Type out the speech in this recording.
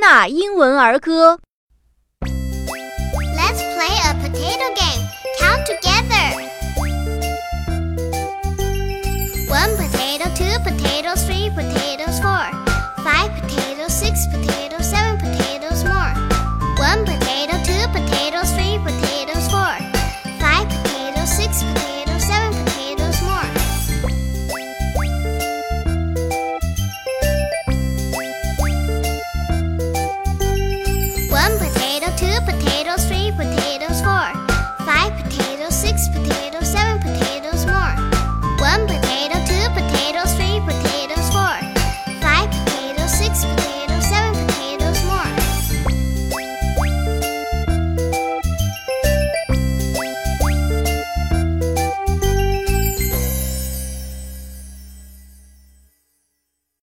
纳英文儿歌。Let's play a potato game. Count together. One potato, two potatoes, three potatoes, four.